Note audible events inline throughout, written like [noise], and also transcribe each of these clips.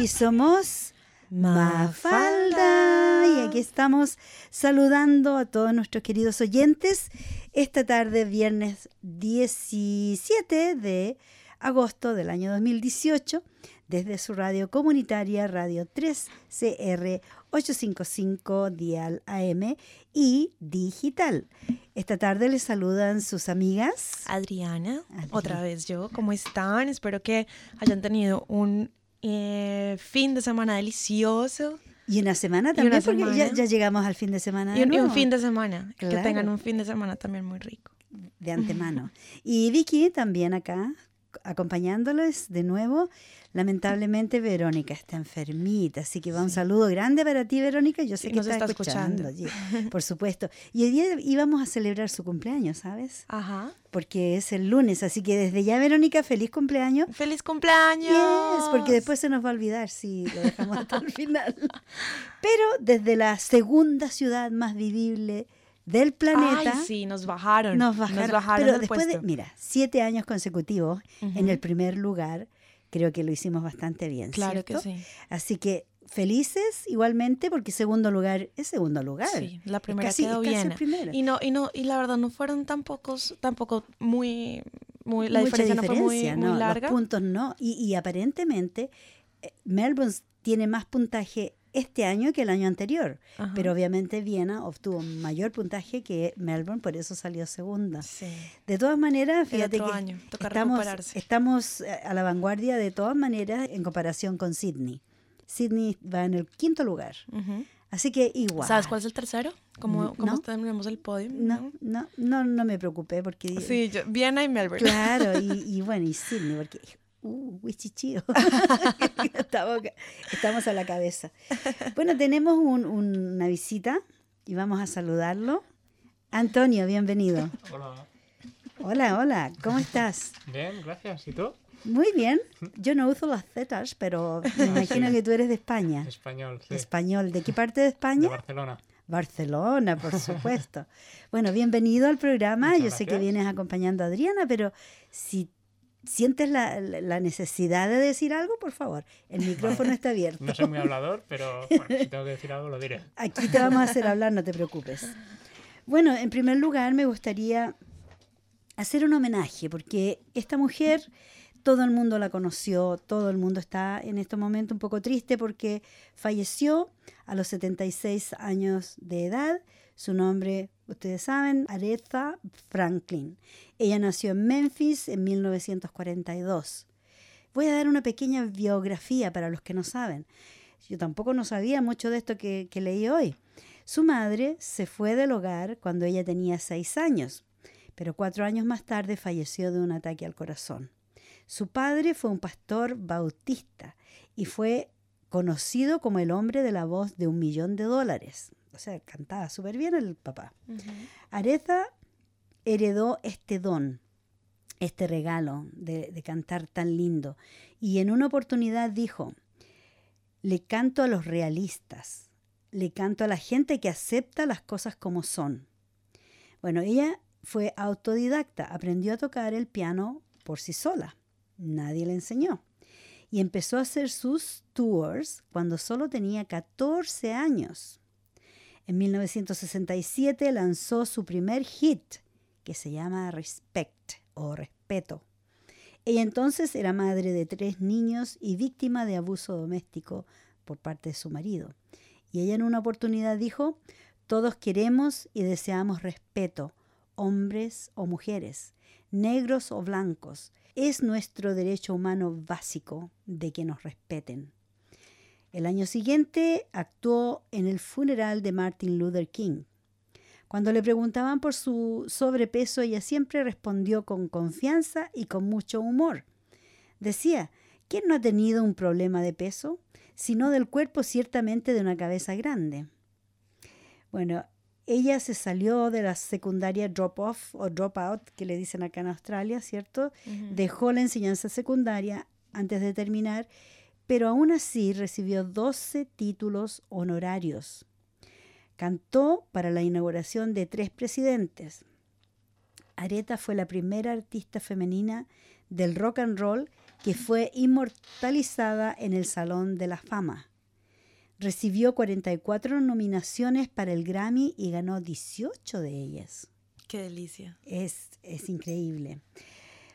Y somos Mafalda. Y aquí estamos saludando a todos nuestros queridos oyentes esta tarde, viernes 17 de agosto del año 2018, desde su radio comunitaria Radio 3CR 855 Dial AM y digital. Esta tarde les saludan sus amigas. Adriana, otra vez yo. ¿Cómo están? Espero que hayan tenido un eh, fin de semana delicioso. Y una semana también, porque Ya, llegamos al fin de semana. y, un, fin de semana. Que tengan un fin de semana también muy rico. De antemano. y Vicky también acá, acompañándoles de nuevo. Lamentablemente Verónica está enfermita, así que va un saludo grande para ti, Verónica. Yo sé que nos está, escuchando, [laughs] por supuesto. Y hoy día íbamos a celebrar su cumpleaños, ¿sabes? Ajá. Porque es el lunes, así que desde ya, Verónica, feliz cumpleaños. ¡Feliz cumpleaños! Yes, porque después se nos va a olvidar si lo dejamos hasta el [laughs] final. Pero desde la segunda ciudad más vivible del planeta. Ay, sí, nos bajaron. Nos bajaron. Pero después de, mira, siete años consecutivos en el primer lugar, creo que lo hicimos bastante bien. Claro que sí. Así que felices igualmente porque segundo lugar es segundo lugar. Sí, la primera quedó bien. Y no y no y la verdad no fueron tan pocos tampoco muy muy la diferencia, no fue muy, larga. Los puntos no y, y aparentemente eh, Melbourne tiene más puntaje este año que el año anterior. Pero obviamente Viena obtuvo mayor puntaje que Melbourne, por eso salió segunda. De todas maneras, fíjate que estamos, estamos eh, a la vanguardia de todas maneras en comparación con Sydney. Sydney va en el quinto lugar. Así que igual. ¿Sabes cuál es el tercero? ¿Cómo, cómo terminamos el podio? No, no, no, no me preocupé porque... Sí, Viena y Melbourne. Claro, y, [laughs] y bueno, y Sydney, porque Uh, wichichío. [laughs] estamos, estamos, a la cabeza. Bueno, tenemos una visita y vamos a saludarlo. Antonio, bienvenido. Hola. Hola, hola. ¿Cómo estás? Bien, gracias. ¿Y tú? Muy bien. Yo no uso las zetas, pero me [laughs] imagino que tú eres de España. Español, sí. Español. ¿De qué parte de España? De Barcelona. Barcelona, por supuesto. bueno, bienvenido al programa. Yo sé que vienes acompañando a Adriana, pero si sientes la, la, necesidad de decir algo, por favor, el [laughs] micrófono está abierto. No soy muy hablador, pero bueno, si tengo que decir algo lo diré. Aquí te vamos a hacer hablar, no te preocupes. Bueno, en primer lugar me gustaría hacer un homenaje, porque esta mujer, todo el mundo la conoció, todo el mundo está en este momento un poco triste porque falleció a los 76 años de edad. Su nombre ustedes saben, Aretha Franklin. Ella nació en Memphis en 1942. Voy a dar una pequeña biografía para los que no saben. Yo tampoco no sabía mucho de esto que, que leí hoy. Su madre se fue del hogar cuando ella tenía seis años, pero cuatro años más tarde falleció de un ataque al corazón. Su padre fue un pastor bautista y fue conocido como el hombre de la voz de un millón de dólares o sea, cantaba súper bien el papá. Aretha heredó este don, este regalo de, de, cantar tan lindo. Y en una oportunidad dijo, le canto a los realistas, le canto a la gente que acepta las cosas como son. Bueno, ella fue autodidacta, aprendió a tocar el piano por sí sola, nadie le enseñó. Y empezó a hacer sus tours cuando solo tenía 14 años. En 1967 lanzó su primer hit, que se llama Respect o Respeto. Ella entonces era madre de tres niños y víctima de abuso doméstico por parte de su marido. Y ella en una oportunidad dijo, todos queremos y deseamos respeto, hombres o mujeres, negros o blancos. Es nuestro derecho humano básico de que nos respeten. El año siguiente actuó en el funeral de Martin Luther King. Cuando le preguntaban por su sobrepeso, ella siempre respondió con confianza y con mucho humor. Decía, ¿quién no ha tenido un problema de peso? Sino del cuerpo ciertamente de una cabeza grande. Bueno, ella se salió de la secundaria drop-off o drop-out, que le dicen acá en Australia, ¿cierto? Dejó la enseñanza secundaria antes de terminar pero aún así recibió 12 títulos honorarios. Cantó para la inauguración de tres presidentes. Aretha fue la primera artista femenina del rock and roll que fue inmortalizada en el Salón de la Fama. Recibió 44 nominaciones para el Grammy y ganó 18 de ellas. Qué delicia. Es, es increíble.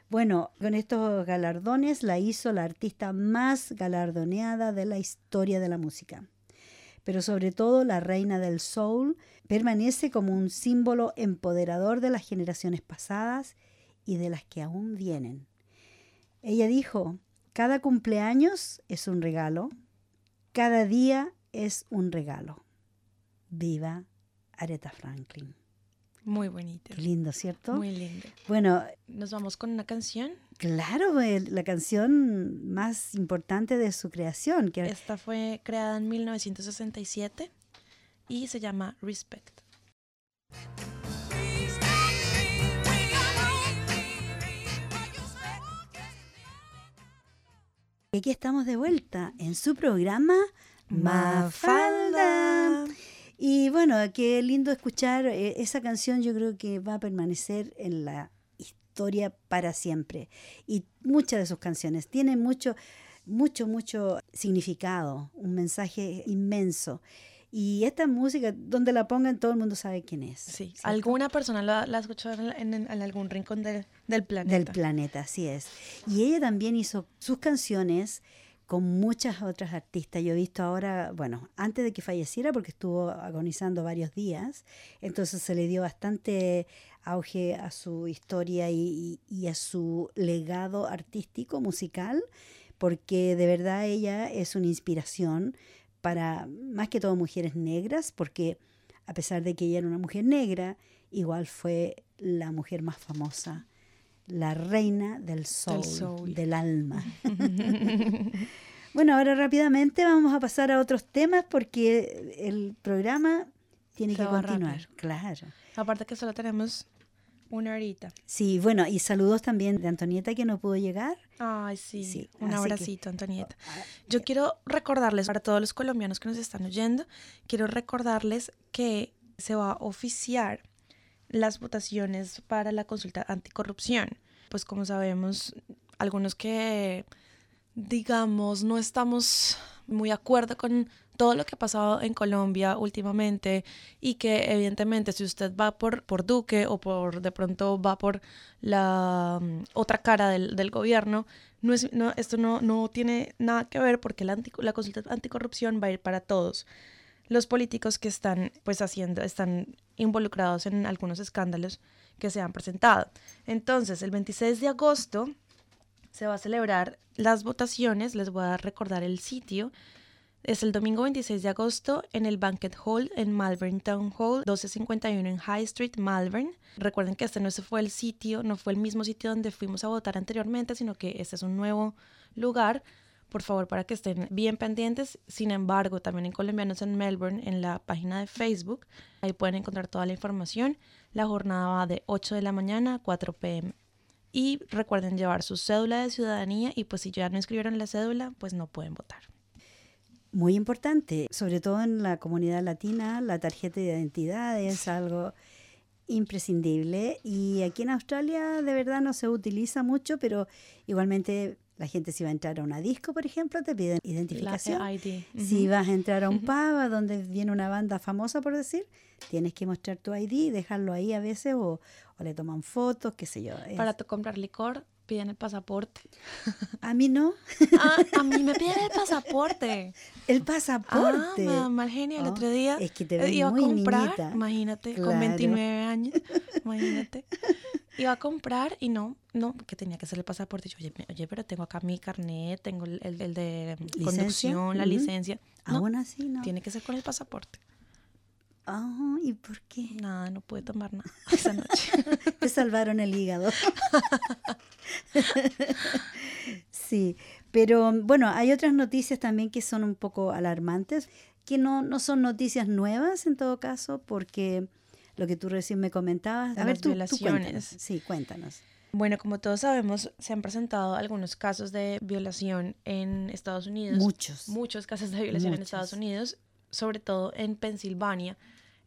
Bueno, con estos galardones la hizo la artista más galardoneada de la historia de la música. Pero sobre todo la reina del soul permanece como un símbolo empoderador de las generaciones pasadas y de las que aún vienen. Ella dijo, cada cumpleaños es un regalo, cada día es un regalo. Viva Aretha Franklin. Muy bonito. Qué lindo, ¿cierto? Muy lindo. Bueno, Nos vamos con una canción. claro, el- la canción más importante de su creación, que Esta fue creada en 1967 y se llama Respect. aquí estamos de vuelta en su programa Mafalda. Y bueno, qué lindo escuchar eh, esa canción, yo creo que va a permanecer en la historia para siempre. Y muchas de sus canciones tienen mucho, mucho, mucho significado, un mensaje inmenso. Y esta música, donde la pongan, todo el mundo sabe quién es. Sí, ¿cierto? alguna persona la, la escuchó en, en- en algún rincón del, del planeta. Del planeta, así es. Y ella también hizo sus canciones con muchas otras artistas. Yo he visto ahora, bueno, antes de que falleciera, porque estuvo agonizando varios días, entonces se le dio bastante auge a su historia y, a su legado artístico, musical, porque de verdad ella es una inspiración para más que todo mujeres negras, porque a pesar de que ella era una mujer negra, igual fue la mujer más famosa, la reina del soul, soul. del alma. [laughs] [laughs] bueno, ahora rápidamente vamos a pasar a otros temas porque el programa tiene Se que continuar. rápido. Claro. Aparte que solo tenemos una horita. Sí, bueno, y saludos también de Antonieta que no pudo llegar. Ay, sí. Sí, Un que- abracito, Antonieta. Yo quiero recordarles, para todos los colombianos que nos están oyendo, quiero recordarles que se va a oficiar las votaciones para la consulta anticorrupción. Pues como sabemos, algunos que, digamos, no estamos muy de acuerdo con todo lo que ha pasado en Colombia últimamente y que evidentemente si usted va por, por Duque o por de pronto va por la mm, otra cara del, del gobierno, no es, no, esto no, no tiene nada que ver porque la, anti- la consulta anticorrupción va a ir para todos los políticos que están pues haciendo, están involucrados en algunos escándalos que se han presentado. Entonces, el 26 de agosto se va a celebrar las votaciones, les voy a recordar el sitio. Es el domingo 26 de agosto en el Banquet Hall en Malvern Town Hall, 1251 en High Street, Malvern. Recuerden que este no fue el sitio, no fue el mismo sitio donde fuimos a votar anteriormente, sino que este es un nuevo lugar. Por favor, para que estén bien pendientes. Sin embargo, también en Colombianos en Melbourne, en la página de Facebook, ahí pueden encontrar toda la información. La jornada va de 8 de la mañana a 4 pm. Y recuerden llevar su cédula de ciudadanía y pues si ya no inscribieron la cédula, pues no pueden votar. Muy importante, sobre todo en la comunidad latina, la tarjeta de identidad es algo imprescindible y aquí en Australia de verdad no se utiliza mucho, pero igualmente la gente si va a entrar a una disco, por ejemplo, te piden La identificación. ID. Si vas a entrar a un pub a donde viene una banda famosa, por decir, tienes que mostrar tu ID y dejarlo ahí a veces o, o le toman fotos, qué sé yo. Para tu comprar licor, piden el pasaporte. [laughs] A mí no, Ah, a mí me piden el pasaporte. [laughs] el Ah, pasaporte. da mal genio. El Oh, otro día es que te iba a muy comprar, niñita. imagínate, con Claro. 29 años, imagínate. [laughs] Iba a comprar y no, no, que tenía que hacer el pasaporte. Y yo, oye, oye, pero tengo acá mi carnet, tengo el, el- el de ¿Licencia? conducción, la licencia. No, Aún así, no. tiene que ser con el pasaporte. Ah, ¿Y por qué? Nada, no pude tomar nada [laughs] esa noche. Te salvaron el hígado. [laughs] sí, pero bueno, hay otras noticias también que son un poco alarmantes, que no, no son noticias nuevas en todo caso, porque lo que tú recién me comentabas. A ver, las tú, tú violaciones. Sí, cuéntanos. Bueno, como todos sabemos, se han presentado algunos casos de violación en Estados Unidos. Muchos. Muchos casos de violación en. Estados Unidos, sobre todo en Pensilvania.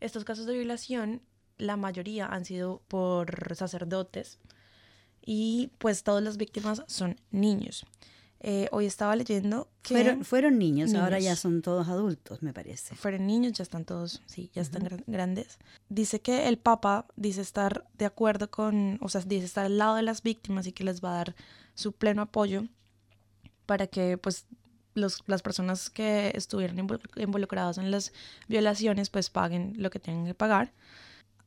Estos casos de violación, la mayoría han sido por sacerdotes y pues todas las víctimas son niños. Eh, hoy estaba leyendo que Fueron, fueron niños, ahora ya Niños. son todos adultos, me parece. fueron niños, ya están todos, sí, ya están gran- grandes. Dice que el Papa dice estar de acuerdo con, o sea, dice estar al lado de las víctimas y que les va a dar su pleno apoyo para que, pues, los, las personas que estuvieron invol- involucradas en las violaciones, pues, paguen lo que tengan que pagar.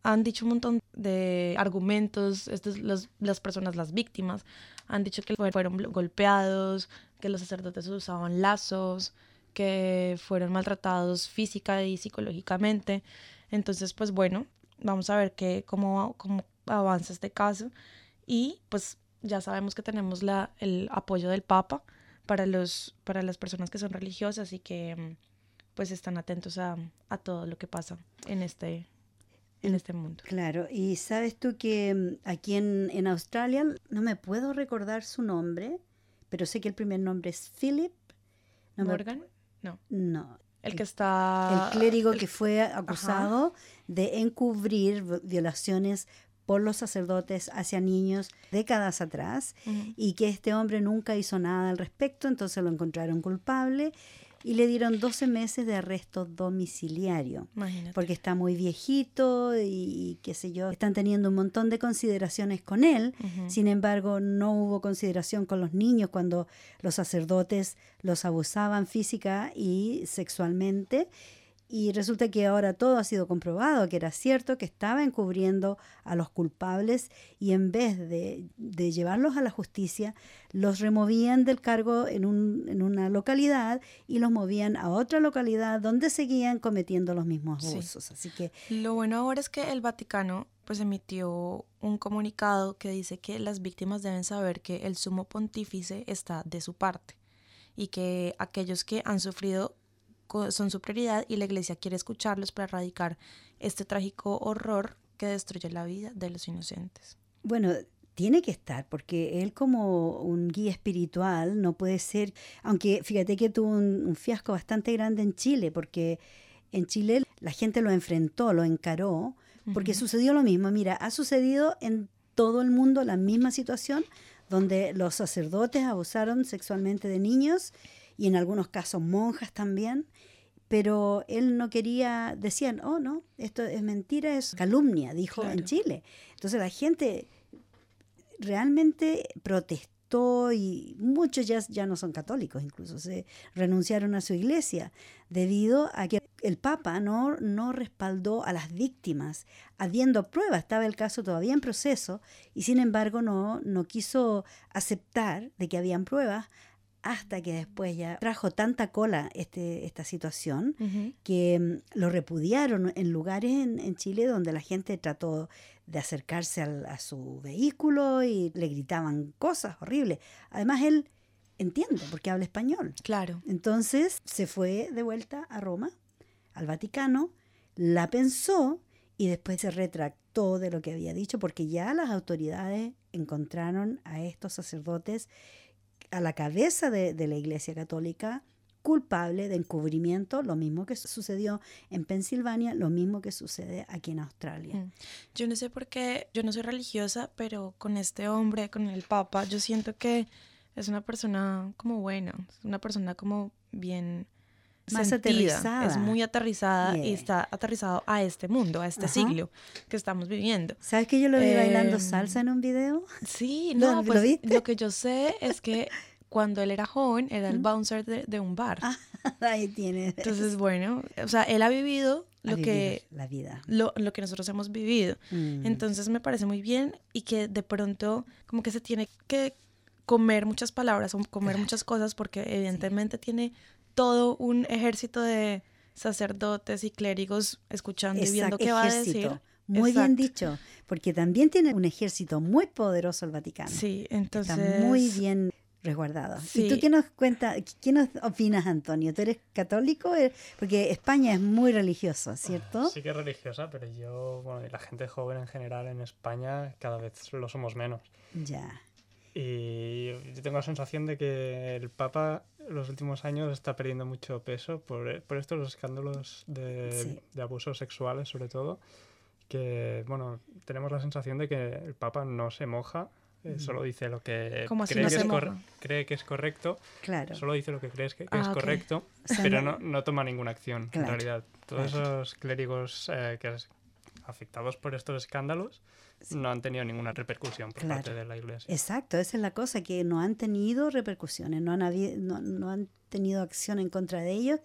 Han dicho un montón de argumentos, estos, los- las personas, las víctimas, han dicho que fue- fueron golpeados, que los sacerdotes usaban lazos, que fueron maltratados física y psicológicamente. Entonces, pues bueno, vamos a ver qué, cómo, cómo avanza este caso. Y pues ya sabemos que tenemos la, el apoyo del Papa para, los, para las personas que son religiosas y que pues están atentos a, a todo lo que pasa en este, en este mundo. Claro, y sabes tú que mm, aquí en, en Australia, no me puedo recordar su nombre, pero sé que el primer nombre es Philip. No me- Morgan, no, no, el que está... el clérigo el- que fue acusado de encubrir vi- violaciones por los sacerdotes hacia niños décadas atrás y que este hombre nunca hizo nada al respecto, entonces lo encontraron culpable y le dieron 12 meses de arresto domiciliario Imagínate. porque está muy viejito y, y qué sé yo, están teniendo un montón de consideraciones con él. Sin embargo, no hubo consideración con los niños cuando los sacerdotes los abusaban física y sexualmente. Y resulta que ahora todo ha sido comprobado, que era cierto, que estaba encubriendo a los culpables y en vez de, de llevarlos a la justicia, los removían del cargo en, un- en una localidad y los movían a otra localidad donde seguían cometiendo los mismos Sí. abusos. Así que Lo bueno ahora es que el Vaticano pues emitió un comunicado que dice que las víctimas deben saber que el sumo pontífice está de su parte y que aquellos que han sufrido son su prioridad y la iglesia quiere escucharlos para erradicar este trágico horror que destruye la vida de los inocentes. Bueno, tiene que estar, porque él como un guía espiritual no puede ser, aunque fíjate que tuvo un, un fiasco bastante grande en Chile, porque en Chile la gente lo enfrentó, lo encaró, porque sucedió lo mismo. Mira, ha sucedido en todo el mundo la misma situación, donde los sacerdotes abusaron sexualmente de niños y en algunos casos monjas también. Pero él no quería, decían, oh no, esto es mentira, es calumnia, dijo en. Chile. Entonces la gente realmente protestó y muchos ya, ya no son católicos, incluso se renunciaron a su iglesia debido a que el Papa no, no respaldó a las víctimas, habiendo pruebas, estaba el caso todavía en proceso y sin embargo no, no quiso aceptar de que habían pruebas hasta que después ya trajo tanta cola este, esta situación que mm, lo repudiaron en lugares en, en Chile donde la gente trató de acercarse al- a su vehículo y le gritaban cosas horribles. Además, él entiende porque habla español. Claro. Entonces se fue de vuelta a Roma, al Vaticano, la pensó y después se retractó de lo que había dicho porque ya las autoridades encontraron a estos sacerdotes a la cabeza de, de la Iglesia Católica culpable de encubrimiento, lo mismo que sucedió en Pensilvania, lo mismo que sucede aquí en Australia. Mm. Yo no sé por qué, yo no soy religiosa, pero con este hombre, con el Papa, yo siento que es una persona como buena, una persona como bien Más sentida, aterrizada. es muy aterrizada y Yeah. está aterrizado a este mundo, a este Ajá. siglo que estamos viviendo. ¿Sabes que yo lo vi bailando Em, salsa en un video? Sí, ¿Lo- [laughs] no, lo pues viste? lo que yo sé es que [laughs] cuando él era joven era el bouncer de, de un bar. Ah, [laughs] Ahí tiene. Entonces, bueno, o sea, él ha vivido lo que, la vida. lo, lo que nosotros hemos vivido. Mm. Entonces me parece muy bien y que de pronto como que se tiene que comer muchas palabras o comer Claro. muchas cosas porque evidentemente tiene todo un ejército de sacerdotes y clérigos escuchando y viendo qué va a decir. Muy bien dicho, porque también tiene un ejército muy poderoso el Vaticano. Sí, entonces... Está muy bien resguardado. ¿Y tú Sí. qué nos cuenta, qué nos opinas, Antonio? ¿Tú eres católico? Eh, Porque España es muy religioso, ¿cierto? Sí que es religiosa, pero yo, bueno, y la gente joven en general en España cada vez lo somos menos. Ya. Y yo tengo la sensación de que el Papa los últimos años está perdiendo mucho peso por, por estos escándalos de, Sí. de abusos sexuales, sobre todo. Que, bueno, tenemos la sensación de que el Papa no se moja eh, solo dice lo que Como cree, no que es cree que es correcto, Claro. solo dice lo que crees que, que Ah, es correcto, pero no- no, toma ninguna acción Claro, en realidad. Todos claro. esos clérigos eh, que afectados por estos escándalos no han tenido ninguna repercusión por Claro. parte de la iglesia. Exacto, esa es la cosa, que no han tenido repercusiones, no han, no, no han tenido acción en contra de ellos,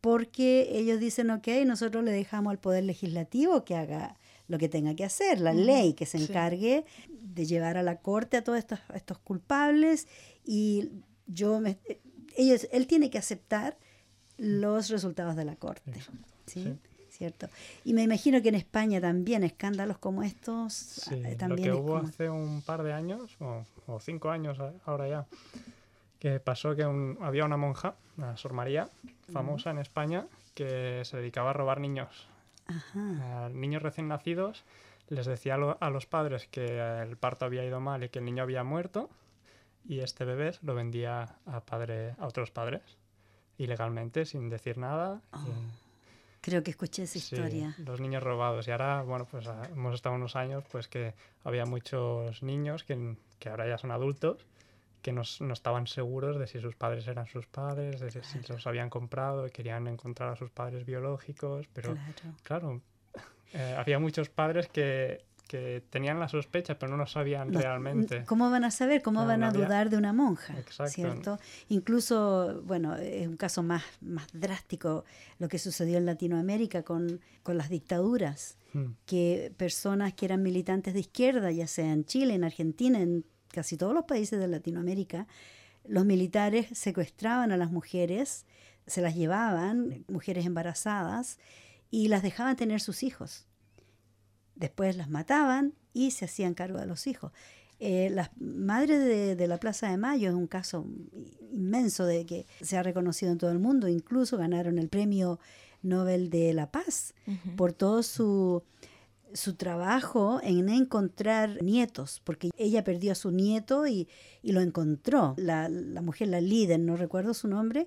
porque ellos dicen, ok, nosotros le dejamos al Poder Legislativo que haga lo que tenga que hacer, la ley que se sí. encargue de llevar a la corte a todos estos, a estos culpables y yo me, ellos, él tiene que aceptar los resultados de la corte. Sí. ¿Cierto? Y me imagino que en España también escándalos como estos Sí, eh, lo también que es hubo como- hace un par de años, o, o cinco años ahora ya, que pasó que un- había una monja, la Sor María, famosa en España, que se dedicaba a robar niños. Ajá. A niños recién nacidos les decía a, lo- a los padres que el parto había ido mal y que el niño había muerto y este bebé lo vendía a, padre, a otros padres ilegalmente, sin decir nada. Oh, y- Creo que escuché esa Sí, historia. los niños robados. Y ahora, bueno, pues ah, hemos estado unos años pues que había muchos niños que, que ahora ya son adultos que no, no estaban seguros de si sus padres eran sus padres, de si- si los habían comprado y querían encontrar a sus padres biológicos, pero Claro. claro, eh, había muchos padres que, que tenían la sospecha, pero no lo sabían realmente. ¿Cómo van a saber? ¿Cómo van no a había- dudar de una monja? Exacto. ¿Cierto? Incluso, bueno, es un caso más, más drástico lo que sucedió en Latinoamérica con, con las dictaduras, Mm, que personas que eran militantes de izquierda, ya sea en Chile, en Argentina, en casi todos los países de Latinoamérica, los militares secuestraban a las mujeres, se las llevaban, mujeres embarazadas, y las dejaban tener sus hijos. Después las mataban y se hacían cargo de los hijos. Eh, las madres de, de la Plaza de Mayo es un caso inmenso de que se ha reconocido en todo el mundo. Incluso ganaron el premio Nobel de la Paz por todo su, su trabajo en encontrar nietos, porque ella perdió a su nieto y, y lo encontró. La, la mujer, la líder, no recuerdo su nombre,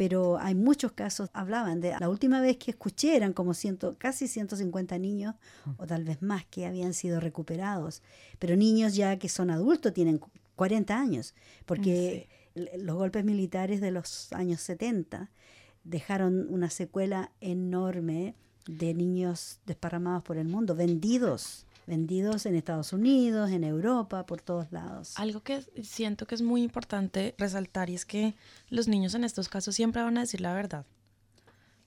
pero hay muchos casos, hablaban de la última vez que escuché eran como ciento, casi 150 niños o tal vez más que habían sido recuperados, pero niños ya que son adultos tienen cu- 40 años, porque l- los golpes militares de los años 70 dejaron una secuela enorme de niños desparramados por el mundo, vendidos, vendidos en Estados Unidos, en Europa, por todos lados. Algo que siento que es muy importante resaltar y es que los niños en estos casos siempre van a decir la verdad.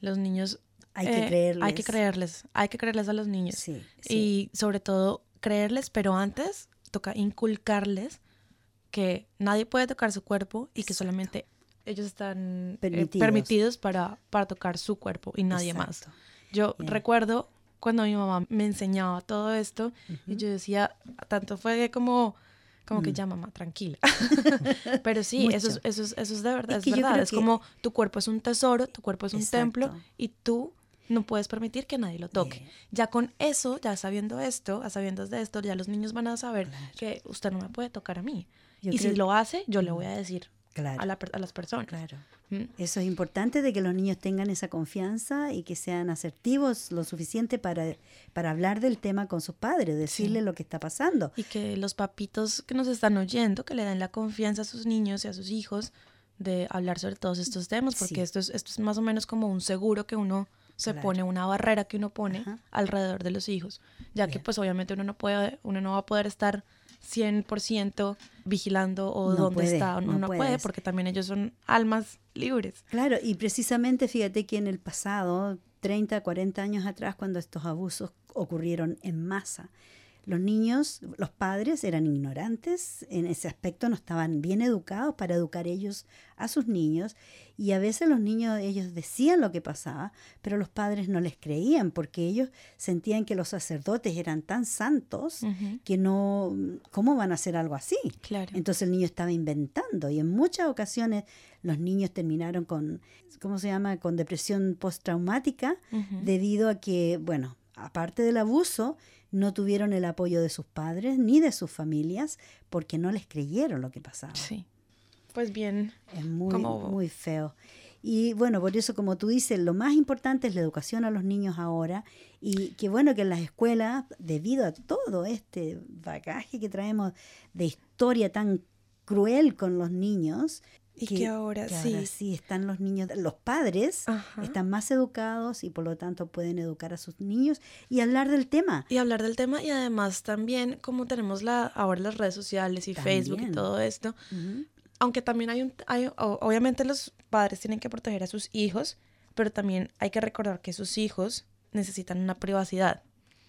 Los niños... Hay que eh, creerles. Hay que creerles, hay que creerles a los niños. Sí, sí. Y sobre todo creerles, pero antes toca inculcarles que nadie puede tocar su cuerpo y que Exacto. solamente ellos están eh, Permitidos. permitidos para, para tocar su cuerpo y nadie más. Exacto. Yo Bien. recuerdo cuando mi mamá me enseñaba todo esto y yo decía, tanto fue como, como que Mm. ya mamá, tranquila. [laughs] Pero sí, eso es, eso, es, eso es de verdad, Es verdad. Es que- como tu cuerpo es un tesoro, tu cuerpo es un templo Exacto. y tú no puedes permitir que nadie lo toque. Ya con eso, ya sabiendo esto, a sabiendas de esto, ya los niños van a saber Claro. que usted no me puede tocar a mí. Yo y creo- si lo hace, yo le voy a decir Claro, a, la per- a las personas. claro. Mm. Eso es importante de que los niños tengan esa confianza y que sean asertivos lo suficiente para, para hablar del tema con sus padres, decirle lo que está pasando. Y que los papitos que nos están oyendo, que le den la confianza a sus niños y a sus hijos de hablar sobre todos estos temas, porque Sí. esto, es, esto es más o menos como un seguro que uno se Claro. pone, una barrera que uno pone Ajá. alrededor de los hijos, ya que pues obviamente uno no puede, uno no va a poder estar 100% vigilando o No dónde puede, está, uno no no, puede, porque también ellos son almas libres. Claro, y precisamente fíjate que en el pasado, 30, 40 años atrás, cuando estos abusos ocurrieron en masa, los niños, los padres eran ignorantes, en ese aspecto no estaban bien educados para educar ellos a sus niños y a veces los niños, ellos decían lo que pasaba, pero los padres no les creían porque ellos sentían que los sacerdotes eran tan santos que no, ¿cómo van a hacer algo así? Claro. Entonces el niño estaba inventando y en muchas ocasiones los niños terminaron con, ¿cómo se llama?, con depresión postraumática Ujú. debido a que, bueno, aparte del abuso, no tuvieron el apoyo de sus padres ni de sus familias porque no les creyeron lo que pasaba. Sí. Pues bien, Es muy, Como- muy feo. Y bueno, por eso, como tú dices, lo más importante es la educación a los niños ahora. Y que bueno que en las escuelas, debido a todo este bagaje que traemos de historia tan cruel con los niños, y que, ahora, sí. sí están los niños, los padres están más educados y por lo tanto pueden educar a sus niños y hablar del tema. Y hablar del tema y además también como tenemos la ahora las redes sociales y Facebook y todo esto, aunque también hay un, hay, obviamente los padres tienen que proteger a sus hijos, pero también hay que recordar que sus hijos necesitan una privacidad.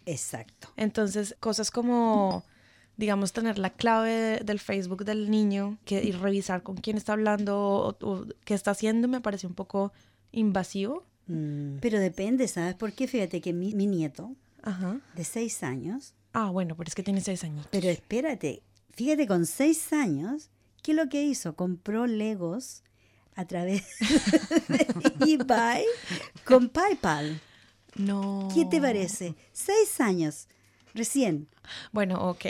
Exacto. Entonces, cosas como digamos, tener la clave del Facebook del niño que, y revisar con quién está hablando o, qué está haciendo me parece un poco invasivo. Mm. Pero depende, ¿sabes? Porque fíjate que mi, nieto, de seis años. Ah, bueno, pero es que tiene seis años. Pero espérate, fíjate, con seis años, ¿qué es lo que hizo? Compró Legos a través de [laughs] eBay con PayPal. No. ¿Qué te parece? Seis años. Recién. Bueno, ok.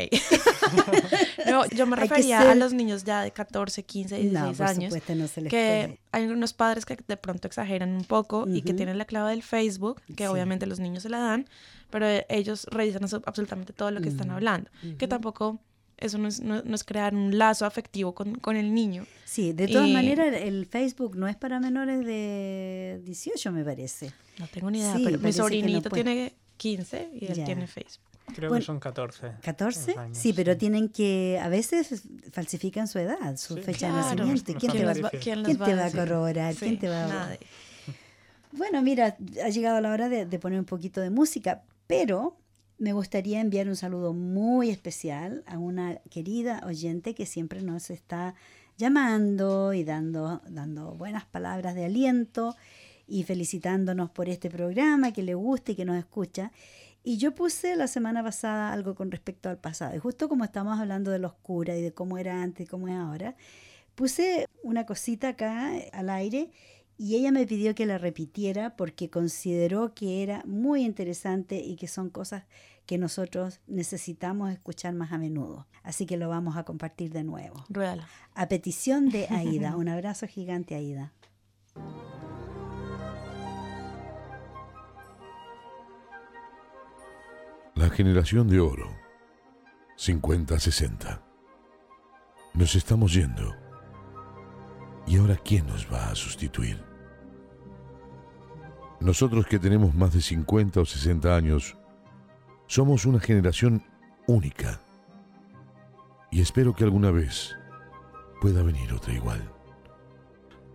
[laughs] no, yo me refería a los niños ya de 14, 15, 16 años. No se les que hay unos padres que de pronto exageran un poco y que tienen la clave del Facebook, que obviamente los niños se la dan, pero ellos revisan absolutamente todo lo que están hablando. Que tampoco eso no es, no, es, crear un lazo afectivo con, con el niño. Sí, de todas maneras el Facebook no es para menores de 18, me parece. No tengo ni idea, pero mi sobrinito tiene 15 y él tiene Facebook. Creo que son 14. ¿14? sí, pero tienen que, a veces falsifican su edad, su fecha de nacimiento. ¿Quién, te va, a corroborar? ¿Quién te va a... [laughs] Bueno, mira, ha llegado la hora de, poner un poquito de música, pero me gustaría enviar un saludo muy especial a una querida oyente que siempre nos está llamando y dando, dando buenas palabras de aliento y felicitándonos por este programa que le gusta y que nos escucha. Y yo puse la semana pasada algo con respecto al pasado. Y justo como estamos hablando de la oscura y de cómo era antes y cómo es ahora, puse una cosita acá eh, al aire y ella me pidió que la repitiera porque consideró que era muy interesante y que son cosas que nosotros necesitamos escuchar más a menudo. Así que lo vamos a compartir de nuevo. Rueda. A petición de [laughs] Aida. Un abrazo gigante, Aida. La generación de oro, 50-60. Nos estamos yendo. ¿Y ahora quién nos va a sustituir? Nosotros que tenemos más de 50 o 60 años, somos una generación única. Y espero que alguna vez pueda venir otra igual.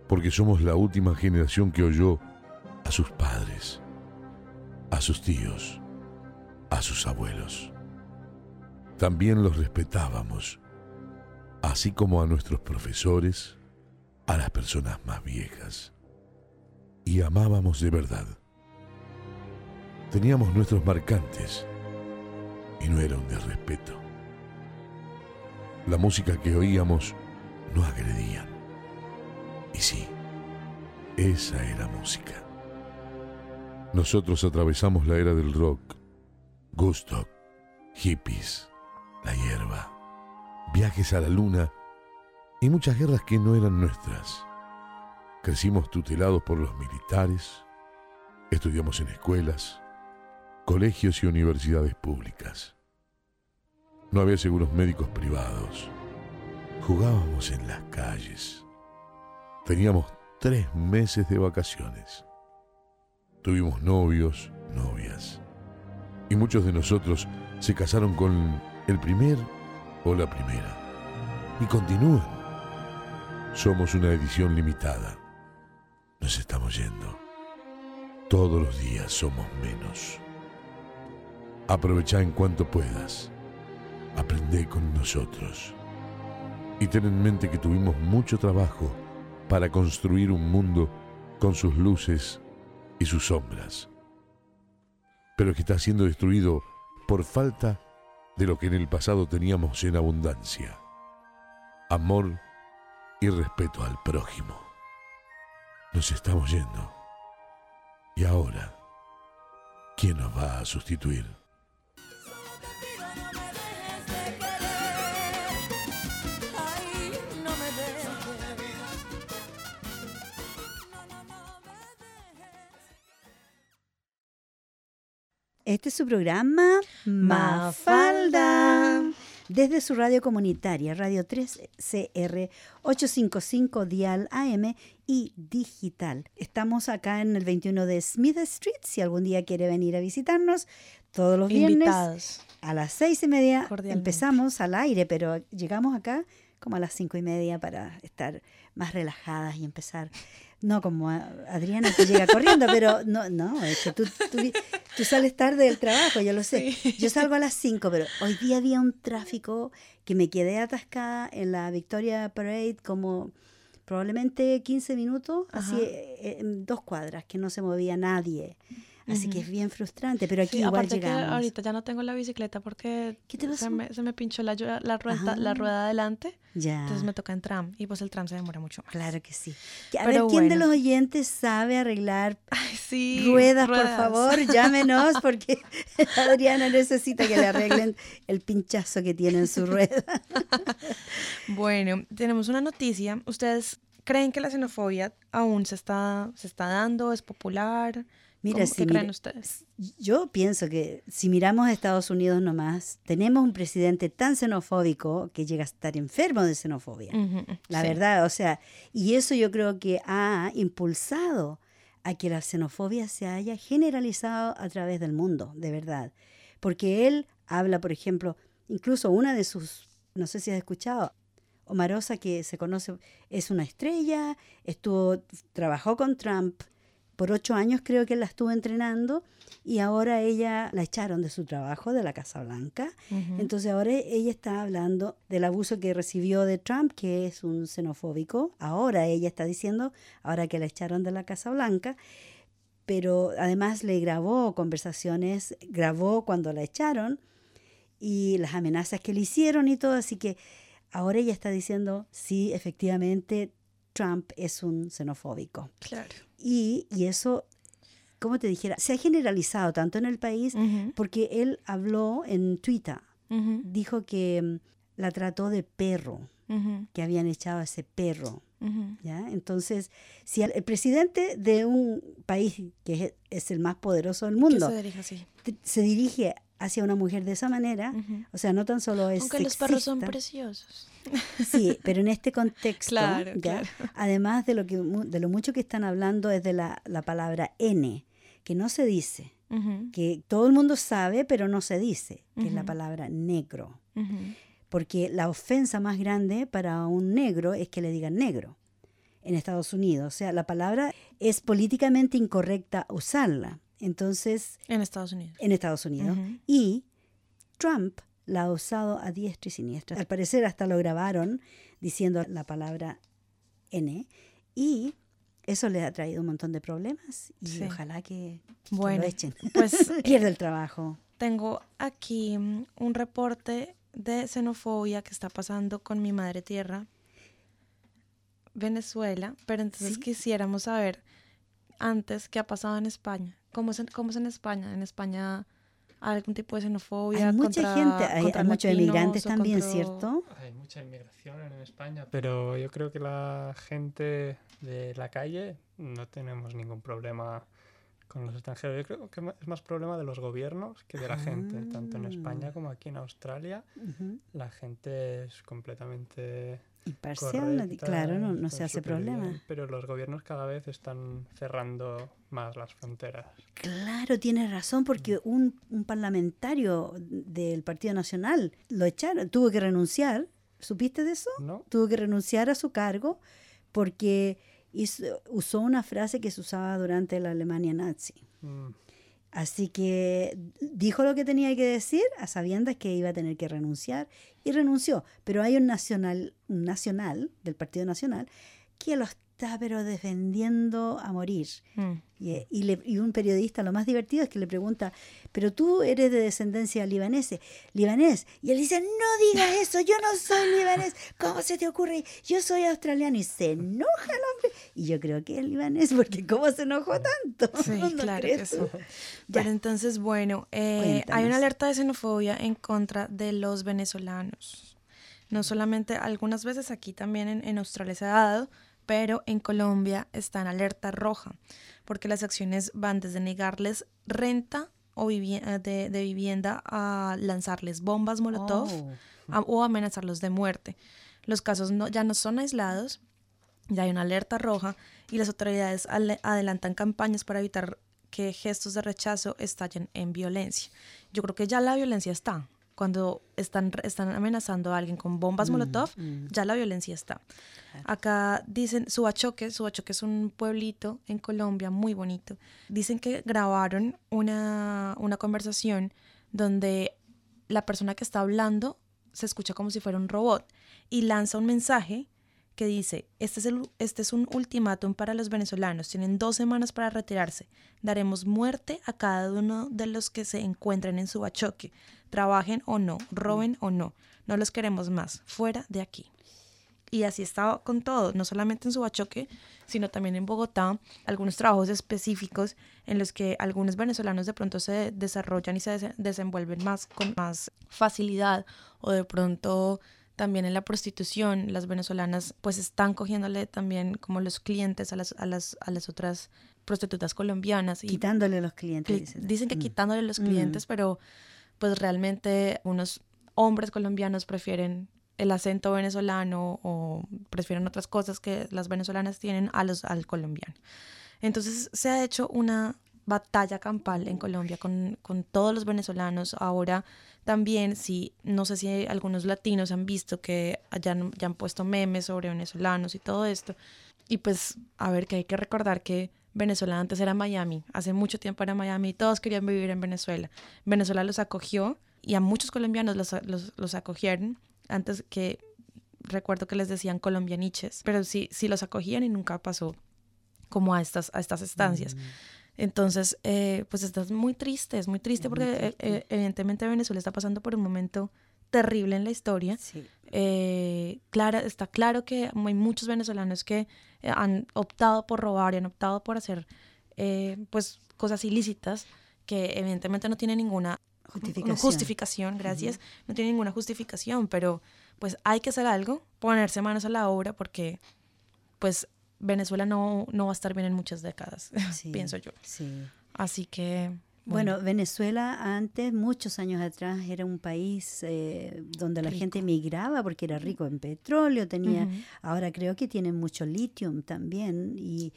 Porque somos la última generación que oyó a sus padres, a sus tíos, a sus abuelos. También los respetábamos, así como a nuestros profesores, a las personas más viejas. Y amábamos de verdad. Teníamos nuestros marcantes y no era un desrespeto. La música que oíamos no agredían. Y sí, esa era música. Nosotros atravesamos la era del rock Gusto, hippies, la hierba, viajes a la luna y muchas guerras que no eran nuestras. Crecimos tutelados por los militares, estudiamos en escuelas, colegios y universidades públicas. No había seguros médicos privados. Jugábamos en las calles. Teníamos tres meses de vacaciones. Tuvimos novios, novias y muchos de nosotros se casaron con el primer o la primera. Y continúan. Somos una edición limitada. Nos estamos yendo. Todos los días somos menos. Aprovecha en cuanto puedas. Aprende con nosotros. Y ten en mente que tuvimos mucho trabajo para construir un mundo con sus luces y sus sombras pero que está siendo destruido por falta de lo que en el pasado teníamos en abundancia. Amor y respeto al prójimo. Nos estamos yendo. Y ahora, ¿quién nos va a sustituir? Este es su programa Mafalda. Desde su radio comunitaria, Radio 3CR 855 Dial AM y digital. Estamos acá en el 21 de Smith Street. Si algún día quiere venir a visitarnos, todos los viernes Invitados. a las seis y media empezamos al aire, pero llegamos acá como a las cinco y media para estar más relajadas y empezar. No como a- Adriana que llega corriendo, pero no, no, es que tú, tú, sales tarde del trabajo, yo lo sé. Yo salgo a las cinco, pero hoy día había un tráfico que me quedé atascada en la Victoria Parade como probablemente 15 minutos, así eh, en dos cuadras, que no se movía nadie. Así que es bien frustrante, pero aquí Sí, igual aparte que ahorita ya no tengo la bicicleta porque. Se, me, se me pinchó la, rueda, la Ah. rueda adelante, Ya. entonces me toca en tram y pues el tram se demora mucho más. Claro que sí. A Pero ver, ¿quién de los oyentes sabe arreglar [laughs] Ay, sí. ruedas, por favor? Llámenos [laughs] porque [laughs] Adriana necesita que le arreglen el pinchazo que tiene en su rueda. Bueno, tenemos una noticia. ¿Ustedes creen que la xenofobia aún se está, se está dando? ¿Es popular? Mira, ¿Cómo- si ¿Qué creen mira- ustedes? Yo pienso que si miramos a Estados Unidos nomás, tenemos un presidente tan xenofóbico que llega a estar enfermo de xenofobia. La sí. verdad, o sea, y eso yo creo que ha impulsado a que la xenofobia se haya generalizado a través del mundo, de verdad. Porque él habla, por ejemplo, incluso una de sus, no sé si has escuchado, Omarosa, que se conoce, es una estrella, estuvo, trabajó con Trump, por ocho años creo que la estuvo entrenando y ahora ella la echaron de su trabajo de la Casa Blanca. Entonces ahora ella está hablando del abuso que recibió de Trump, que es un xenofóbico. Ahora ella está diciendo, ahora que la echaron de la Casa Blanca, pero además le grabó conversaciones, grabó cuando la echaron y las amenazas que le hicieron y todo, así que ahora ella está diciendo, sí, efectivamente, Trump es un xenofóbico. Claro. Y, y eso, como te dijera, se ha generalizado tanto en el país porque él habló en Twitter dijo que mm, la trató de perro, que habían echado a ese perro. ¿ya? Entonces, si el presidente de un país que es, es el más poderoso del mundo se dirige así. se dirige hacia una mujer de esa manera, o sea, no tan solo es Aunque los perros son preciosos. [laughs] Sí, pero en este contexto, Claro, ¿ya? claro. además de lo, que, de lo mucho que están hablando es de la, la palabra N, que no se dice, que todo el mundo sabe, pero no se dice, que es la palabra negro. porque la ofensa más grande para un negro es que le digan negro en Estados Unidos. O sea, la palabra es políticamente incorrecta usarla. Entonces, En Estados Unidos. en Estados Unidos. Y Trump la ha usado a diestra y siniestra. Al parecer hasta lo grabaron diciendo la palabra N. Y eso le ha traído un montón de problemas. Y Sí. ojalá que, que Bueno, lo echen. [laughs] pues [laughs] Pierde el trabajo. tengo aquí mm, un reporte de xenofobia que está pasando con mi madre tierra, Venezuela, pero entonces Sí. quisiéramos saber antes qué ha pasado en España. ¿Cómo es en, cómo es en España? ¿En España algún tipo de xenofobia? Hay mucha contra- gente, hay, contra hay muchos emigrantes también, contra- ¿cierto? Hay mucha inmigración en España, pero yo creo que la gente de la calle no tenemos ningún problema con los extranjeros. Yo creo que es más problema de los gobiernos que de la gente, tanto en España Ah. como aquí en Australia. La gente es completamente Imparcial, correcta, claro, no, no se hace problema. bien, pero los gobiernos cada vez están cerrando más las fronteras. Claro, tienes razón, porque un, un parlamentario del Partido Nacional lo echaron, tuvo que renunciar, ¿supiste de eso? ¿No? Tuvo que renunciar a su cargo porque hizo- usó una frase que se usaba durante la Alemania nazi. Mm, Así que dijo lo que tenía que decir a sabiendas que iba a tener que renunciar y renunció. Pero hay un nacional, un nacional del Partido Nacional que lo está pero defendiendo a morir. Mm. Y, y le- y un periodista, lo más divertido es que le pregunta, pero tú eres de descendencia libanese, libanés. Y él dice, no digas eso, yo no soy libanés, ¿cómo se te ocurre? Yo soy australiano. Y se enoja el hombre. Y yo creo que es libanés, porque ¿cómo se enojó tanto? Sí, [laughs] ¿No claro que tú? Pero entonces, bueno, eh, hay una alerta de xenofobia en contra de los venezolanos. No solamente algunas veces aquí también en, en Australia se ha dado, pero en Colombia está en alerta roja, porque las acciones van desde negarles renta o vivi- eh, de, de vivienda a lanzarles bombas Molotov Oh. a- o amenazarlos de muerte. Los casos no, ya no son aislados, ya hay una alerta roja y las autoridades adelantan campañas para evitar que gestos de rechazo estallen en violencia. Yo creo que ya la violencia está. Cuando están, están amenazando a alguien con bombas Molotov, ya la violencia está. Acá dicen Subachoque, Subachoque es un pueblito en Colombia muy bonito. Dicen que grabaron una, una conversación donde la persona que está hablando se escucha como si fuera un robot y lanza un mensaje que dice, este es, el- este es un ultimátum para los venezolanos, tienen dos semanas para retirarse, daremos muerte a cada uno de los que se encuentren en su bachoque, trabajen o no, roben o no, no los queremos más, fuera de aquí. Y así estaba con todo, no solamente en Subachoque, sino también en Bogotá, algunos trabajos específicos en los que algunos venezolanos de pronto se desarrollan y se des- desenvuelven más con más facilidad o de pronto también en la prostitución, las venezolanas pues están cogiéndole también como los clientes a las, a las, a las otras prostitutas colombianas y Quitándole los clientes. Cli- dicen. Dicen que Mm. quitándole los Mm. clientes, pero pues realmente unos hombres colombianos prefieren el acento venezolano o prefieren otras cosas que las venezolanas tienen a los, al colombiano. Entonces se ha hecho una batalla campal en Colombia con, con todos los venezolanos. Ahora también, si no sé si algunos latinos han visto que ya ya han puesto memes sobre venezolanos y todo esto. Y pues, a ver, que hay que recordar que Venezuela antes era Miami, hace mucho tiempo era Miami y todos querían vivir en Venezuela. Venezuela los acogió y a muchos colombianos los, los, acogieron antes que recuerdo que les decían colombianiches, pero sí, sí los acogían y nunca pasó como a estas, a estas estancias. Entonces, eh, pues está muy triste, es muy triste Es porque eh, triste. eh, evidentemente Venezuela está pasando por un momento terrible en la historia. Sí. Eh, clara, está claro que hay muchos venezolanos que eh, han optado por robar y han optado por hacer eh, pues cosas ilícitas que evidentemente no tienen ninguna Justificación. justificación, gracias, no tiene ninguna justificación, pero pues hay que hacer algo, ponerse manos a la obra porque pues Venezuela no, no va a estar bien en muchas décadas, [laughs] Sí, pienso yo. Sí. Así que Bueno, Venezuela antes, muchos años atrás, era un país eh, donde la gente migraba porque era rico en petróleo, tenía, ahora creo que tienen mucho litio también, y,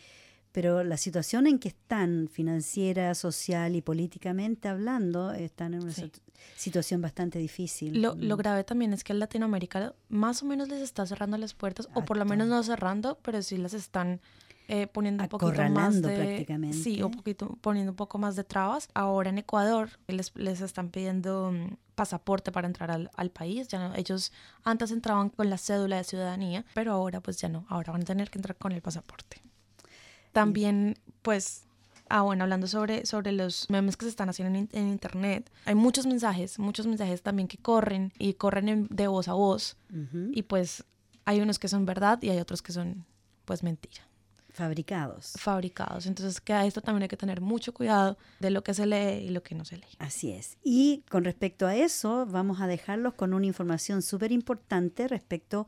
pero la situación en que están, financiera, social y políticamente hablando, están en una Sí. situación bastante difícil. Lo, lo Mm. grave también es que a Latinoamérica más o menos les está cerrando las puertas, o por lo menos no cerrando, pero sí las están eh, poniendo un poquito más de... prácticamente. Sí, un poquito, poniendo un poco más de trabas. Ahora en Ecuador les, les están pidiendo mm, pasaporte para entrar al, al país. Ya no- ellos antes entraban con la cédula de ciudadanía, pero ahora pues ya no. Ahora van a tener que entrar con el pasaporte. También, pues, ah, bueno, hablando sobre, sobre los memes que se están haciendo en, in- en internet, hay muchos mensajes, muchos mensajes también que corren y corren en- de voz a voz. Y pues hay unos que son verdad y hay otros que son, pues, mentira, Fabricados. fabricados. Entonces, que a esto también hay que tener mucho cuidado de lo que se lee y lo que no se lee. Así es. Y con respecto a eso, vamos a dejarlos con una información súper importante respecto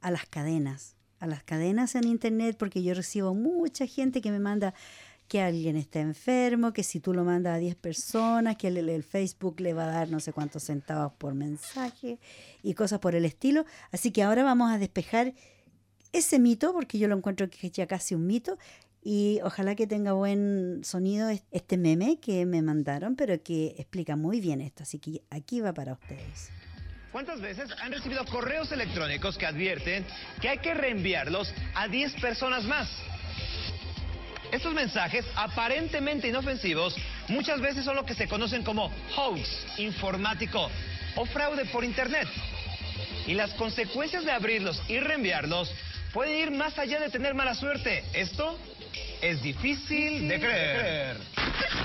a las cadenas. A las cadenas en Internet, porque yo recibo mucha gente que me manda que alguien está enfermo, que si tú lo mandas a 10 personas, que el, el Facebook le va a dar no sé cuántos centavos por mensaje y cosas por el estilo. Así que ahora vamos a despejar ese mito, porque yo lo encuentro que es ya casi un mito, y ojalá que tenga buen sonido es- este meme que me mandaron, pero que explica muy bien esto. Así que aquí va para ustedes. ¿Cuántas veces han recibido correos electrónicos que advierten que hay que reenviarlos a 10 personas más? Estos mensajes, aparentemente inofensivos, muchas veces son lo que se conocen como hoax informático o fraude por Internet. Y las consecuencias de abrirlos y reenviarlos pueden ir más allá de tener mala suerte. Esto es difícil de creer.